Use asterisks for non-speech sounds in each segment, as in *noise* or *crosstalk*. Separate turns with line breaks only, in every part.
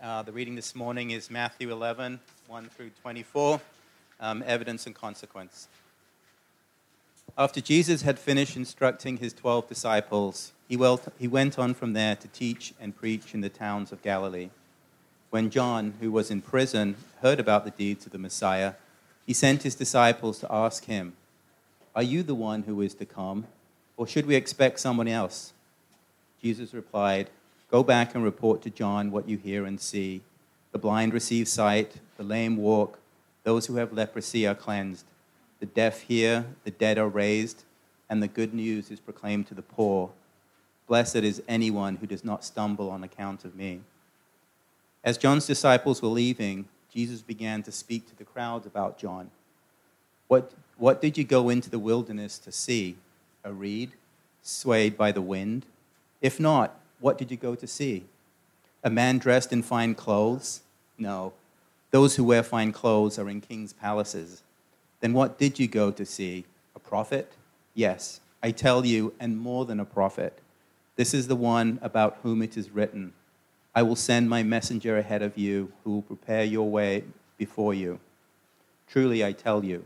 Uh, the reading this morning is Matthew 11, 1 through 24, um, evidence and consequence. After Jesus had finished instructing his 12 disciples, he, he went on from there to teach and preach in the towns of Galilee. When John, who was in prison, heard about the deeds of the Messiah, he sent his disciples to ask him, Are you the one who is to come, or should we expect someone else? Jesus replied, Go back and report to John what you hear and see. The blind receive sight, the lame walk, those who have leprosy are cleansed, the deaf hear, the dead are raised, and the good news is proclaimed to the poor. Blessed is anyone who does not stumble on account of me. As John's disciples were leaving, Jesus began to speak to the crowds about John. What, what did you go into the wilderness to see? A reed swayed by the wind? If not, what did you go to see? A man dressed in fine clothes? No. Those who wear fine clothes are in king's palaces. Then what did you go to see? A prophet? Yes, I tell you, and more than a prophet. This is the one about whom it is written I will send my messenger ahead of you who will prepare your way before you. Truly, I tell you,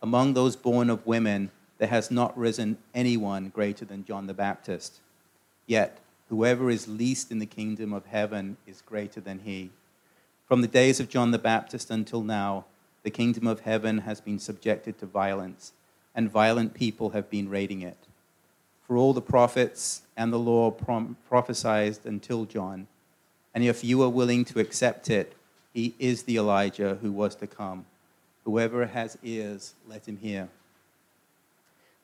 among those born of women, there has not risen anyone greater than John the Baptist. Yet, Whoever is least in the kingdom of heaven is greater than he. From the days of John the Baptist until now, the kingdom of heaven has been subjected to violence, and violent people have been raiding it. For all the prophets and the law prom- prophesied until John, and if you are willing to accept it, he is the Elijah who was to come. Whoever has ears, let him hear.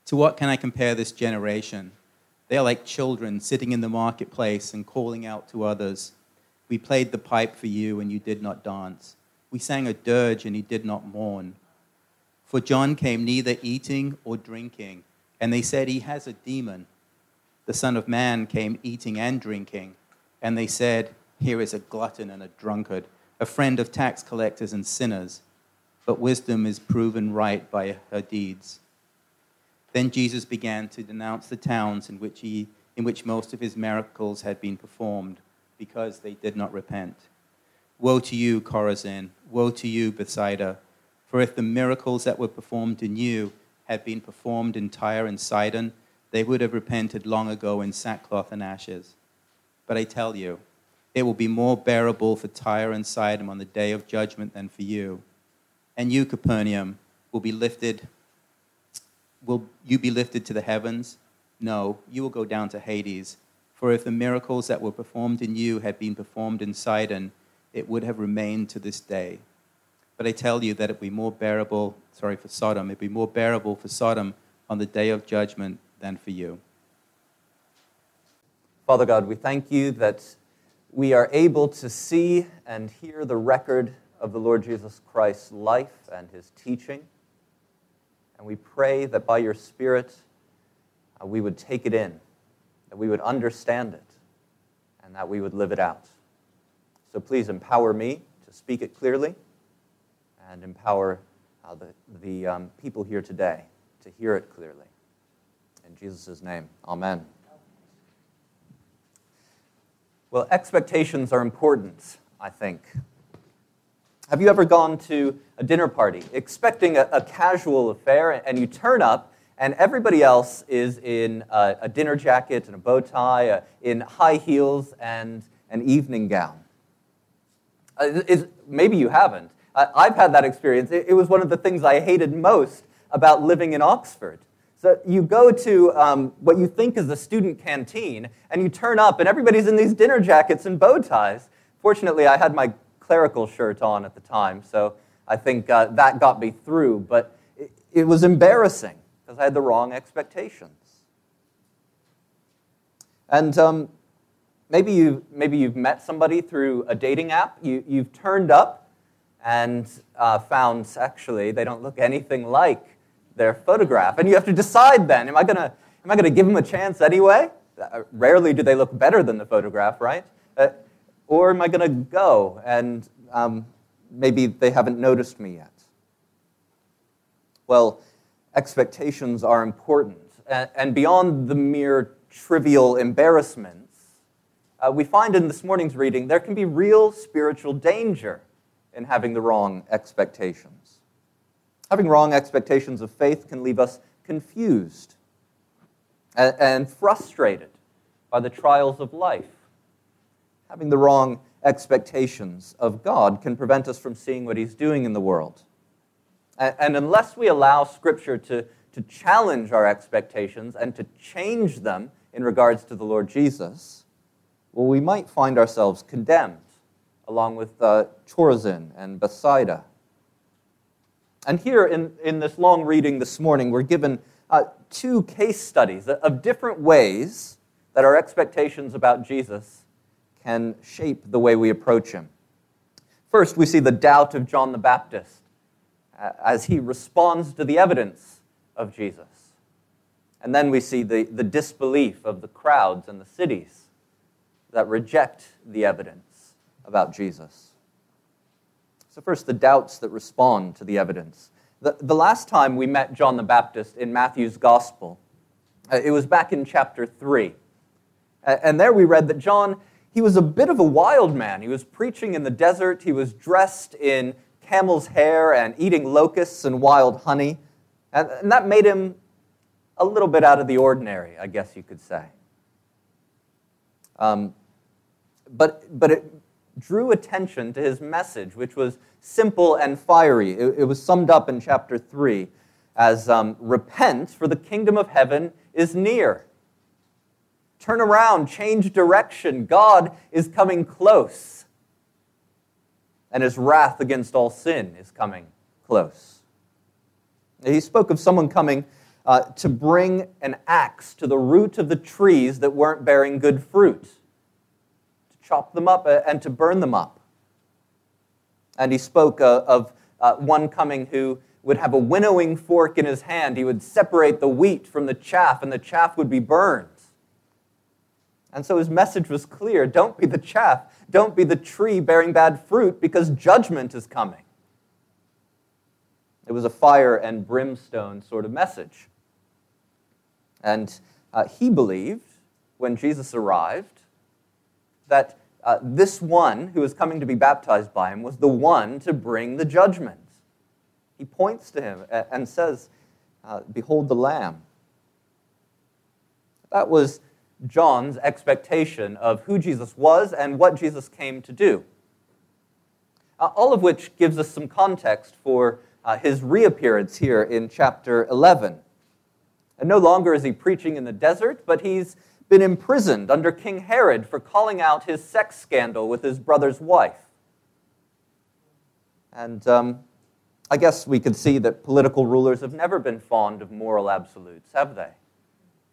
To what can I compare this generation? They are like children sitting in the marketplace and calling out to others. We played the pipe for you, and you did not dance. We sang a dirge, and you did not mourn. For John came neither eating or drinking, and they said, He has a demon. The Son of Man came eating and drinking, and they said, Here is a glutton and a drunkard, a friend of tax collectors and sinners. But wisdom is proven right by her deeds. Then Jesus began to denounce the towns in which, he, in which most of his miracles had been performed because they did not repent. Woe to you, Chorazin! Woe to you, Bethsaida! For if the miracles that were performed in you had been performed in Tyre and Sidon, they would have repented long ago in sackcloth and ashes. But I tell you, it will be more bearable for Tyre and Sidon on the day of judgment than for you. And you, Capernaum, will be lifted Will you be lifted to the heavens? No, you will go down to Hades. For if the miracles that were performed in you had been performed in Sidon, it would have remained to this day. But I tell you that it would be more bearable, sorry, for Sodom, it would be more bearable for Sodom on the day of judgment than for you.
Father God, we thank you that we are able to see and hear the record of the Lord Jesus Christ's life and his teaching. And we pray that by your Spirit, uh, we would take it in, that we would understand it, and that we would live it out. So please empower me to speak it clearly and empower uh, the, the um, people here today to hear it clearly. In Jesus' name, amen. Well, expectations are important, I think. Have you ever gone to a dinner party expecting a, a casual affair and you turn up and everybody else is in a, a dinner jacket and a bow tie, uh, in high heels and an evening gown? Uh, maybe you haven't. I've had that experience. It, it, was one of the things I hated most about living in Oxford. So you go to um, what you think is a student canteen, and you turn up, and everybody's in these dinner jackets and bow ties. Fortunately, I had my clerical shirt on at the time, so I think uh, that got me through. But it, it was embarrassing because I had the wrong expectations. And um, maybe, you, maybe you've met somebody through a dating app. You, you've turned up and uh, found actually they don't look anything like their photograph. And you have to decide then am I going to am I going to give them a chance anyway? Uh, rarely do they look better than the photograph, right? Uh, or am I going to go and um, maybe they haven't noticed me yet? Well, expectations are important. And beyond the mere trivial embarrassments, uh, we find in this morning's reading there can be real spiritual danger in having the wrong expectations. Having wrong expectations of faith can leave us confused and, and frustrated by the trials of life. Having the wrong expectations of God can prevent us from seeing what He's doing in the world. And, unless we allow Scripture to, to challenge our expectations and to change them in regards to the Lord Jesus, well, we might find ourselves condemned, along with uh, Chorazin and Bethsaida. And here in, in this long reading this morning, we're given uh, two case studies of different ways that our expectations about Jesus can shape the way we approach him. First, we see the doubt of John the Baptist uh, as he responds to the evidence of Jesus. And then we see the, the disbelief of the crowds and the cities that reject the evidence about Jesus. So, first, the doubts that respond to the evidence. The, the last time we met John the Baptist in Matthew's Gospel, uh, it was back in chapter 3. Uh, and there we read that John, he was a bit of a wild man. He was preaching in the desert, he was dressed in camel's hair and eating locusts and wild honey. And, and that made him a little bit out of the ordinary, I guess you could say. Um, but, but it drew attention to his message, which was simple and fiery. It, it was summed up in chapter 3 as um, Repent, for the kingdom of heaven is near. Turn around, change direction. God is coming close. And his wrath against all sin is coming close. He spoke of someone coming uh, to bring an axe to the root of the trees that weren't bearing good fruit to chop them up uh, and to burn them up. And he spoke uh, of uh, one coming who would have a winnowing fork in his hand. He would separate the wheat from the chaff, and the chaff would be burned. And so his message was clear don't be the chaff, don't be the tree bearing bad fruit, because judgment is coming. It was a fire and brimstone sort of message. And uh, he believed, when Jesus arrived, that uh, this one who was coming to be baptized by him was the one to bring the judgment. He points to him and says, uh, Behold the Lamb. That was John's expectation of who Jesus was and what Jesus came to do. Uh, all of which gives us some context for uh, his reappearance here in chapter 11. And no longer is he preaching in the desert, but he's been imprisoned under King Herod for calling out his sex scandal with his brother's wife. And um, I guess we could see that political rulers have never been fond of moral absolutes, have they?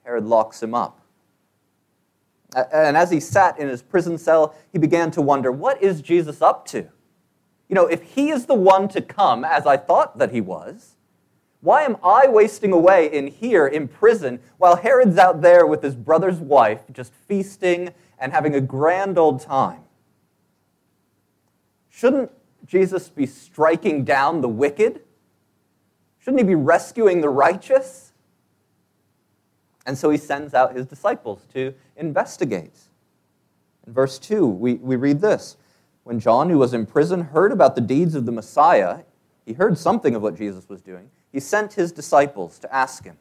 Herod locks him up. And as he sat in his prison cell, he began to wonder what is Jesus up to? You know, if he is the one to come, as I thought that he was, why am I wasting away in here in prison while Herod's out there with his brother's wife, just feasting and having a grand old time? Shouldn't Jesus be striking down the wicked? Shouldn't he be rescuing the righteous? And so he sends out his disciples to investigate. In verse 2, we, we read this When John, who was in prison, heard about the deeds of the Messiah, he heard something of what Jesus was doing he sent his disciples to ask him,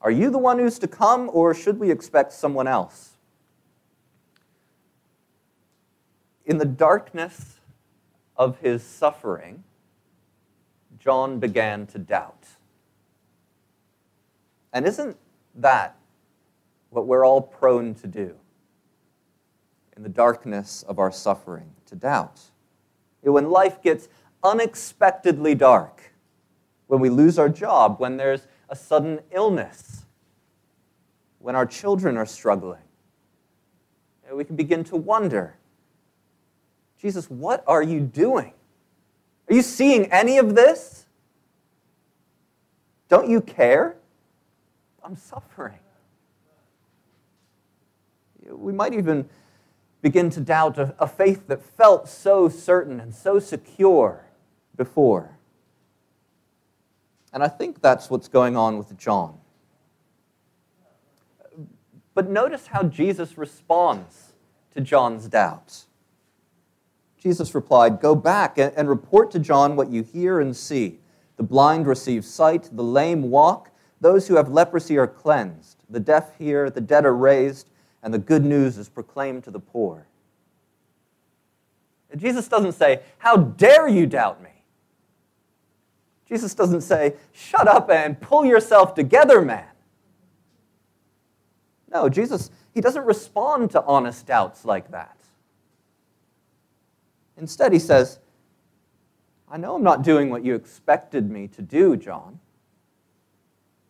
Are you the one who's to come, or should we expect someone else? In the darkness of his suffering, John began to doubt. And isn't that what we're all prone to do in the darkness of our suffering? To doubt. When life gets unexpectedly dark, when we lose our job, when there's a sudden illness, when our children are struggling. We can begin to wonder Jesus, what are you doing? Are you seeing any of this? Don't you care? I'm suffering. We might even begin to doubt a, a faith that felt so certain and so secure before. And I think that's what's going on with John. But notice how Jesus responds to John's doubts? Jesus replied, Go back and report to John what you hear and see. The blind receive sight, the lame walk, those who have leprosy are cleansed, the deaf hear, the dead are raised, and the good news is proclaimed to the poor. Jesus doesn't say, How dare you doubt me? Jesus doesn't say, Shut up and pull yourself together, man. No, Jesus, he doesn't respond to honest doubts like that. Instead, he says, I know I'm not doing what you expected me to do, John,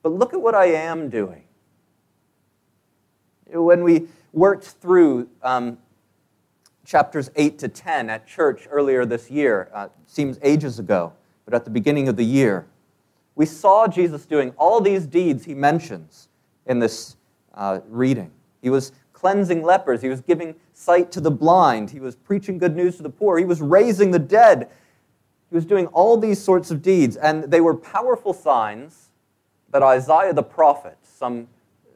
but look at what I am doing. When we worked through um, chapters 8 to 10 at church earlier this year, uh, seems ages ago, but at the beginning of the year, we saw Jesus doing all these deeds he mentions in this uh, reading. He was cleansing lepers, he was giving sight to the blind, he was preaching good news to the poor, he was raising the dead. He was doing all these sorts of deeds, and they were powerful signs that Isaiah the prophet, some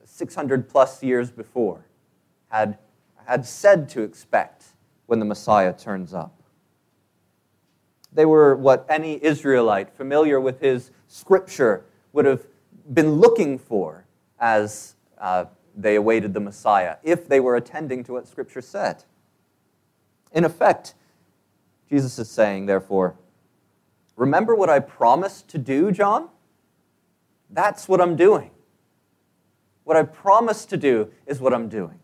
600 plus years before, had, had said to expect when the Messiah turns up. They were what any Israelite familiar with his scripture would have been looking for as uh, they awaited the Messiah, if they were attending to what scripture said. In effect, Jesus is saying, therefore, remember what I promised to do, John? That's what I'm doing. What I promised to do is what I'm doing.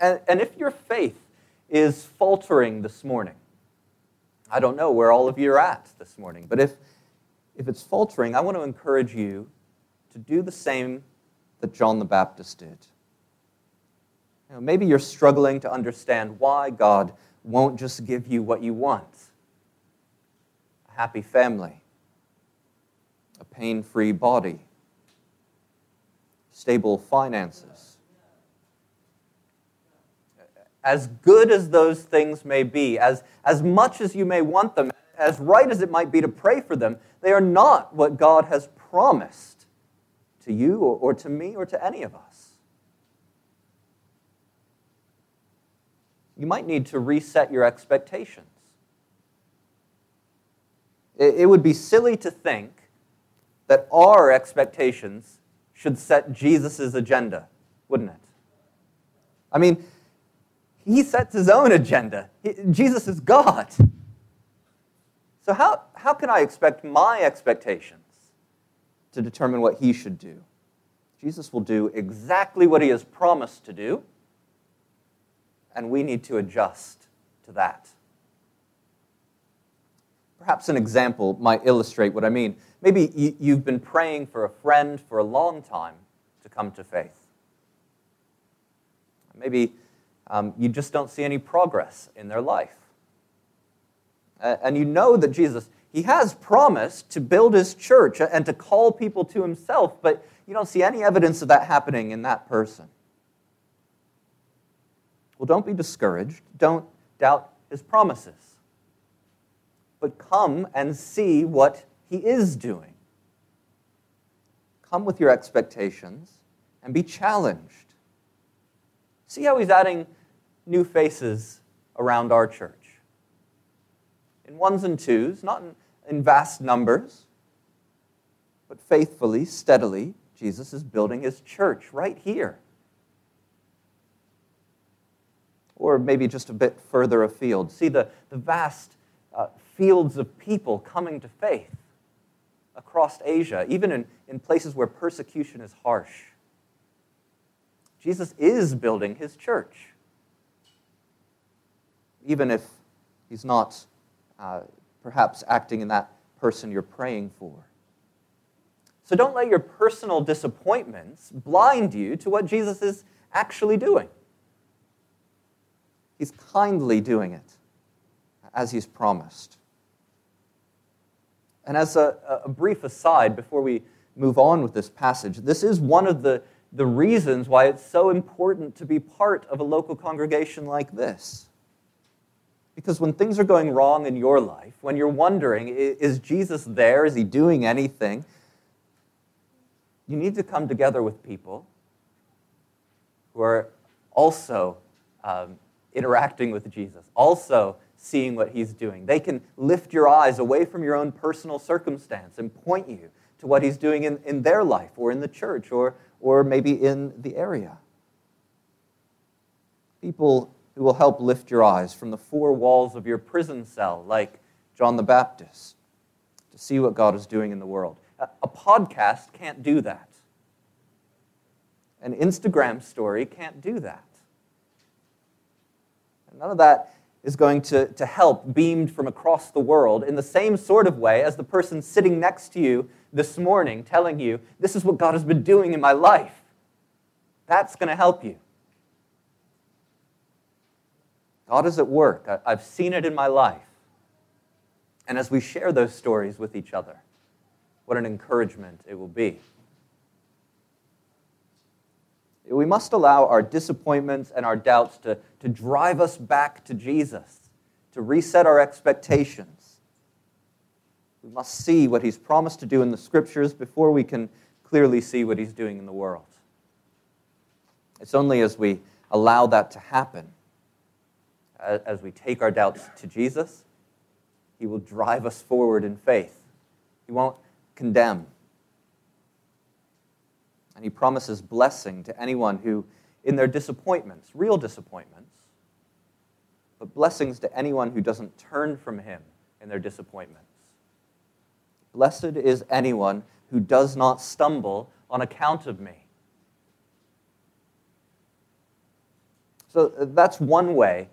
And, and if your faith is faltering this morning, I don't know where all of you are at this morning, but if, if it's faltering, I want to encourage you to do the same that John the Baptist did. You know, maybe you're struggling to understand why God won't just give you what you want a happy family, a pain free body, stable finances. As good as those things may be, as, as much as you may want them, as right as it might be to pray for them, they are not what God has promised to you or, or to me or to any of us. You might need to reset your expectations. It, it would be silly to think that our expectations should set Jesus' agenda, wouldn't it? I mean, he sets his own agenda. He, Jesus is God. So, how, how can I expect my expectations to determine what he should do. Jesus will do exactly what he has promised to do, and we need to adjust to that. Perhaps an example might illustrate what I mean. Maybe you've been praying for a friend for a long time to come to faith. Maybe um, you just don't see any progress in their life. And you know that Jesus he has promised to build his church and to call people to himself, but you don't see any evidence of that happening in that person. Well, don't be discouraged. Don't doubt his promises. But come and see what he is doing. Come with your expectations and be challenged. See how he's adding new faces around our church. In ones and twos, not in in vast numbers, but faithfully, steadily, Jesus is building his church right here. Or maybe just a bit further afield. See the, the vast uh, fields of people coming to faith across Asia, even in, in places where persecution is harsh. Jesus is building his church, even if he's not uh, perhaps acting in that person you're praying for. So don't let your personal disappointments blind you to what Jesus is actually doing. He's kindly doing it as he's promised. And as a, a, brief aside, before we move on with this passage, this is one of the, the reasons why it's so important to be part of a local congregation like this. Because when things are going wrong in your life, when you're wondering, is Jesus there? Is he doing anything? You need to come together with people who are also um, interacting with Jesus, also seeing what he's doing. They can lift your eyes away from your own personal circumstance and point you to what he's doing in, in their life or in the church or, or maybe in the area. People who will help lift your eyes from the four walls of your prison cell, like John the Baptist, to see what God is doing in the world. A, podcast can't do that. An Instagram story can't do that. None of that is going to, to help beamed from across the world in the same sort of way as the person sitting next to you this morning telling you, This is what God has been doing in my life. That's going to help you. God is at work. I, I've seen it in my life. And as we share those stories with each other, what an encouragement it will be. We must allow our disappointments and our doubts to, to drive us back to Jesus, to reset our expectations. We must see what he's promised to do in the scriptures before we can clearly see what he's doing in the world. It's only as we allow that to happen, as we take our doubts to Jesus, he will drive us forward in faith. He won't condemn, and he promises blessing to anyone who, in their disappointments, real disappointments, but blessings to anyone who doesn't turn from him in their disappointments. Blessed is anyone who does not stumble on account of me. So uh, that's one way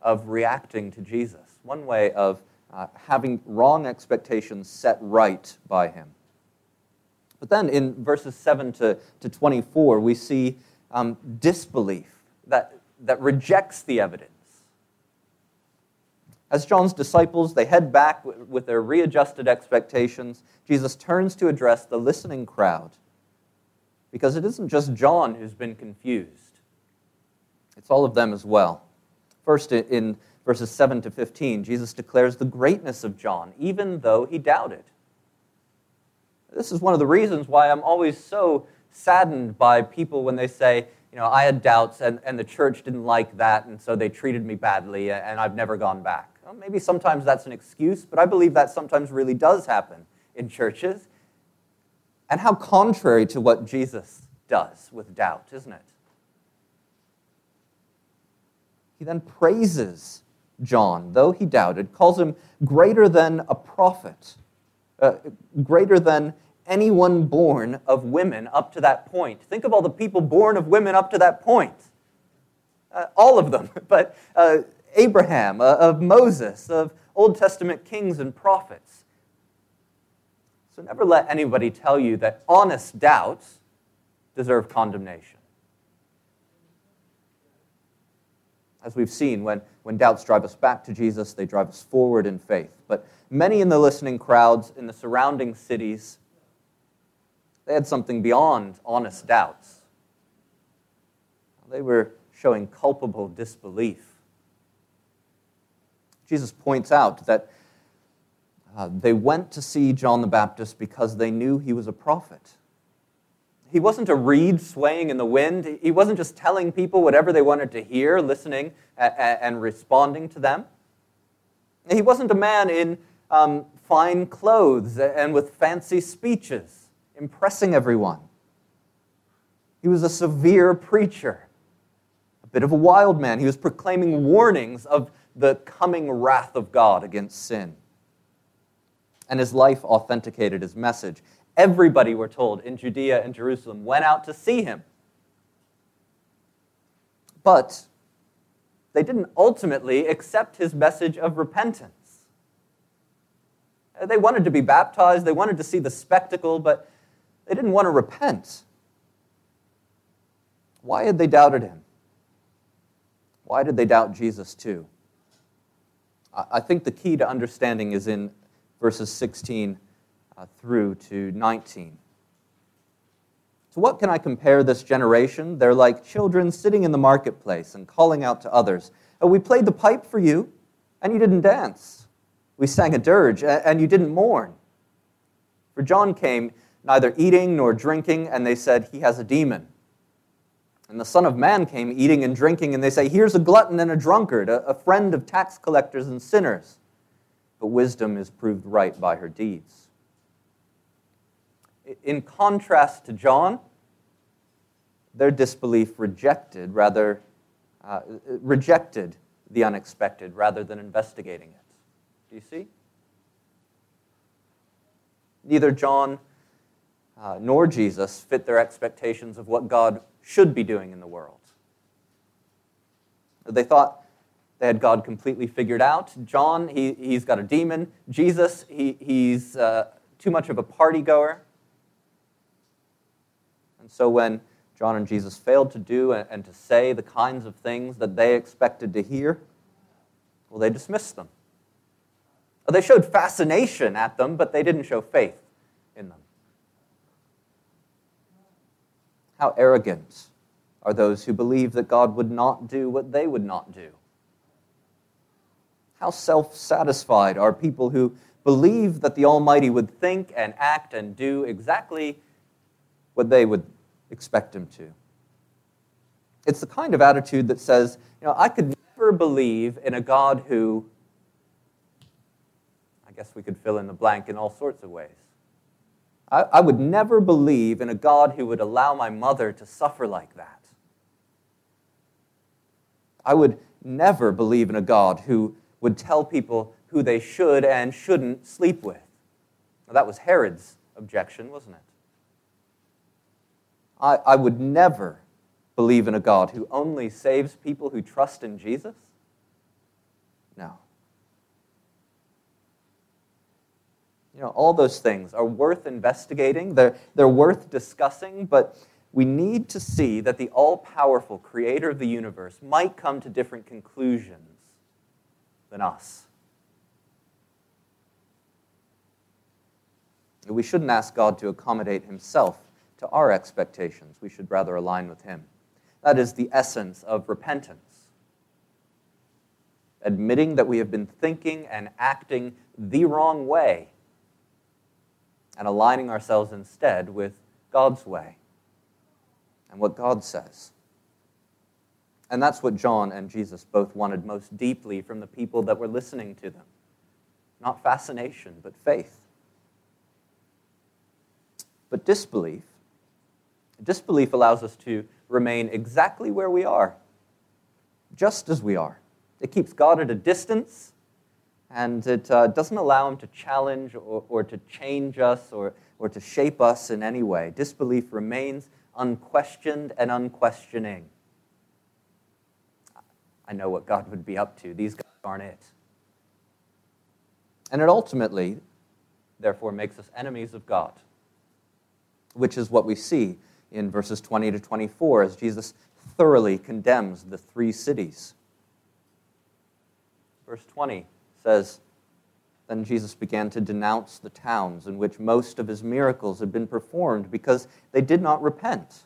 of reacting to Jesus, one way of uh, having wrong expectations set right by him. But then in verses 7 to, to 24, we see um, disbelief that, that rejects the evidence. As John's disciples, they head back with their readjusted expectations. Jesus turns to address the listening crowd because it isn't just John who's been confused, it's all of them as well. First, in verses 7 to 15, Jesus declares the greatness of John, even though he doubted. This is one of the reasons why I'm always so saddened by people when they say, you know, I had doubts and, and the church didn't like that, and so they treated me badly, and I've never gone back. Well, maybe sometimes that's an excuse, but I believe that sometimes really does happen in churches. And how contrary to what Jesus does with doubt, isn't it? He then praises John, though he doubted, calls him greater than a prophet uh, greater than anyone born of women up to that point. Think of all the people born of women up to that point. Uh, all of them. *laughs* But uh, Abraham, uh, of Moses, of Old Testament kings and prophets. So never let anybody tell you that honest doubts deserve condemnation. As we've seen, when, when doubts drive us back to Jesus, they drive us forward in faith. But many in the listening crowds in the surrounding cities, they had something beyond honest doubts. They were showing culpable disbelief. Jesus points out that uh, they went to see John the Baptist because they knew he was a prophet. He wasn't a reed swaying in the wind. He wasn't just telling people whatever they wanted to hear, listening and responding to them. He wasn't a man in um, fine clothes and with fancy speeches, impressing everyone. He was a severe preacher, a bit of a wild man. He was proclaiming warnings of the coming wrath of God against sin. And his life authenticated his message. Everybody, we're told, in Judea and Jerusalem went out to see him. But they didn't ultimately accept his message of repentance. They wanted to be baptized, they wanted to see the spectacle, but they didn't want to repent. Why had they doubted him? Why did they doubt Jesus too? I think the key to understanding is in verses 16 uh, through to 19. To what can I compare this generation? They're like children sitting in the marketplace and calling out to others, oh, We played the pipe for you, and you didn't dance. We sang a dirge, and you didn't mourn. For John came neither eating nor drinking, and they said, He has a demon. And the Son of Man came eating and drinking, and they say, Here's a glutton and a drunkard, a, friend of tax collectors and sinners. But wisdom is proved right by her deeds. In contrast to John, their disbelief rejected, rather, uh, rejected the unexpected rather than investigating it. Do you see? Neither John uh, nor Jesus fit their expectations of what God should be doing in the world. They thought they had God completely figured out. John, he, he's got a demon. Jesus, he, he's uh, too much of a party goer. And so when John and Jesus failed to do and, and to say the kinds of things that they expected to hear, well, they dismissed them. They showed fascination at them, but they didn't show faith in them. How arrogant are those who believe that God would not do what they would not do? How self satisfied are people who believe that the Almighty would think and act and do exactly what they would expect Him to? It's the kind of attitude that says, you know, I could never believe in a God who, guess we could fill in the blank in all sorts of ways. I, I would never believe in a God who would allow my mother to suffer like that. I would never believe in a God who would tell people who they should and shouldn't sleep with. Now, that was Herod's objection, wasn't it? I, I would never believe in a God who only saves people who trust in Jesus? No. You know, all those things are worth investigating, they're, they're worth discussing, but we need to see that the all powerful creator of the universe might come to different conclusions than us. We shouldn't ask God to accommodate himself to our expectations. We should rather align with him. That is the essence of repentance. Admitting that we have been thinking and acting the wrong way and aligning ourselves instead with God's way and what God says. And that's what John and Jesus both wanted most deeply from the people that were listening to them. Not fascination, but faith. But disbelief, disbelief allows us to remain exactly where we are, just as we are. It keeps God at a distance and it uh, doesn't allow him to challenge or, or to change us or, or to shape us in any way. Disbelief remains unquestioned and unquestioning. I know what God would be up to. These guys aren't it. And it ultimately, therefore, makes us enemies of God, which is what we see in verses 20 to 24 as Jesus thoroughly condemns the three cities. Verse 20 says, Then Jesus began to denounce the towns in which most of his miracles had been performed because they did not repent.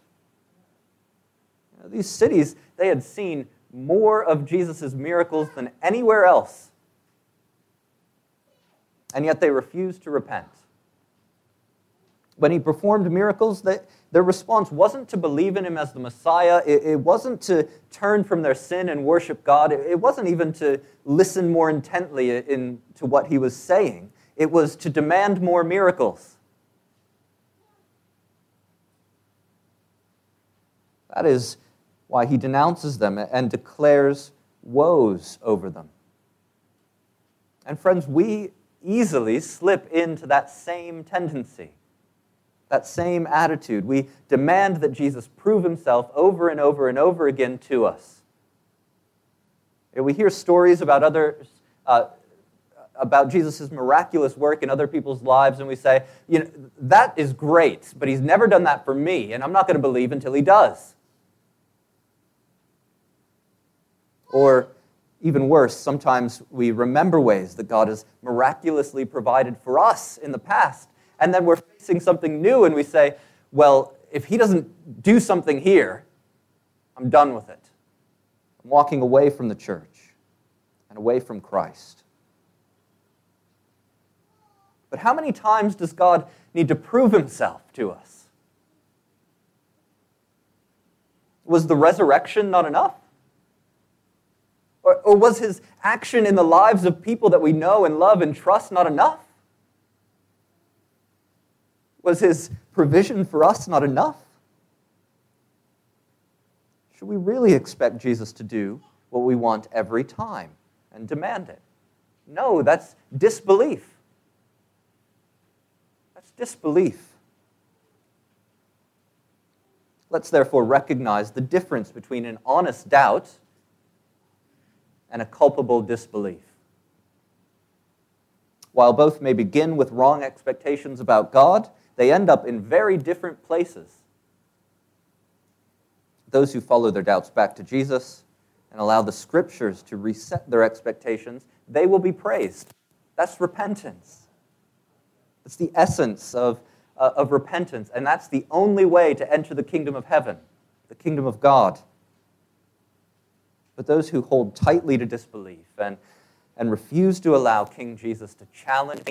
These cities, they had seen more of Jesus' miracles than anywhere else, and yet they refused to repent. When he performed miracles, they, their response wasn't to believe in him as the Messiah. It, it wasn't to turn from their sin and worship God. It, it wasn't even to listen more intently in, to what he was saying. It was to demand more miracles. That is why he denounces them and declares woes over them. And friends, we easily slip into that same tendency that same attitude. We demand that Jesus prove himself over and over and over again to us. We hear stories about others, uh, about Jesus' miraculous work in other people's lives, and we say, you know, that is great, but he's never done that for me, and I'm not going to believe until he does. Or even worse, sometimes we remember ways that God has miraculously provided for us in the past, and then we're facing something new and we say, well, if he doesn't do something here, I'm done with it. I'm walking away from the church and away from Christ. But how many times does God need to prove himself to us? Was the resurrection not enough? Or, or was his action in the lives of people that we know and love and trust not enough? Was his provision for us not enough? Should we really expect Jesus to do what we want every time and demand it? No, that's disbelief. That's disbelief. Let's therefore recognize the difference between an honest doubt and a culpable disbelief. While both may begin with wrong expectations about God, they end up in very different places. Those who follow their doubts back to Jesus and allow the scriptures to reset their expectations, they will be praised. That's repentance. It's the essence of, uh, of repentance, and that's the only way to enter the kingdom of heaven, the kingdom of God. But those who hold tightly to disbelief and, and refuse to allow King Jesus to challenge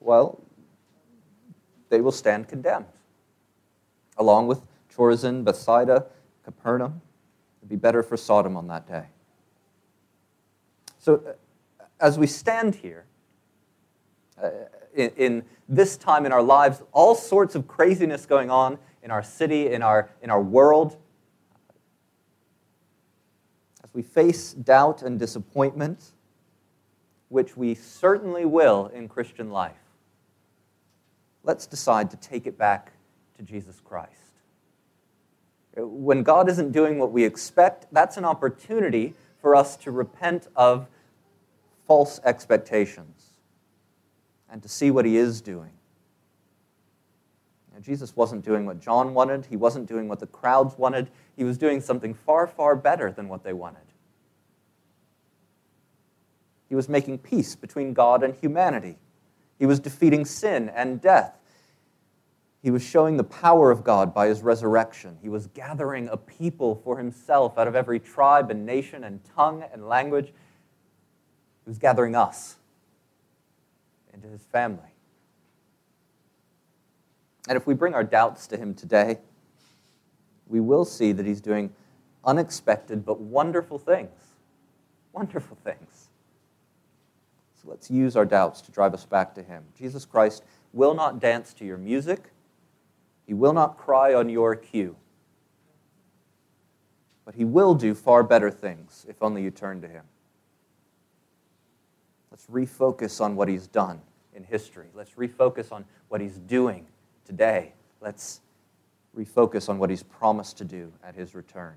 well, they will stand condemned. Along with Chorazin, Bethsaida, Capernaum, it'd be better for Sodom on that day. So, uh, as we stand here, uh, in, in, this time in our lives, all sorts of craziness going on in our city, in our, in our world. As we face doubt and disappointment, which we certainly will in Christian life, let's decide to take it back to Jesus Christ. When God isn't doing what we expect, that's an opportunity for us to repent of false expectations and to see what He is doing. Now, Jesus wasn't doing what John wanted, He wasn't doing what the crowds wanted, He was doing something far, far better than what they wanted. He was making peace between God and humanity. He was defeating sin and death. He was showing the power of God by his resurrection. He was gathering a people for himself out of every tribe and nation and tongue and language. He was gathering us into his family. And if we bring our doubts to him today, we will see that he's doing unexpected but wonderful things. Wonderful things. So let's use our doubts to drive us back to Him. Jesus Christ will not dance to your music, He will not cry on your cue. But He will do far better things if only you turn to Him. Let's refocus on what He's done in history. Let's refocus on what He's doing today. Let's refocus on what He's promised to do at His return.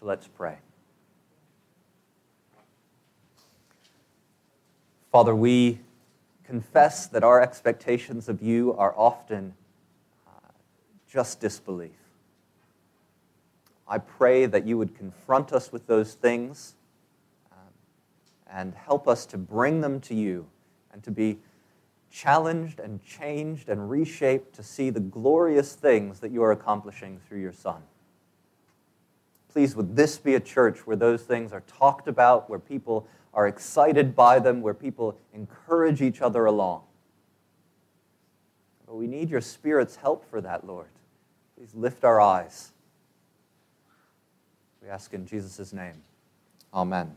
So let's pray. Father, we confess that our expectations of you are often uh, just disbelief. I pray that you would confront us with those things um, and help us to bring them to you and to be challenged and changed and reshaped to see the glorious things that you are accomplishing through your Son. Please, would this be a church where those things are talked about, where people are excited by them, where people encourage each other along. But we need your Spirit's help for that, Lord. Please lift our eyes. We ask in Jesus' name. Amen.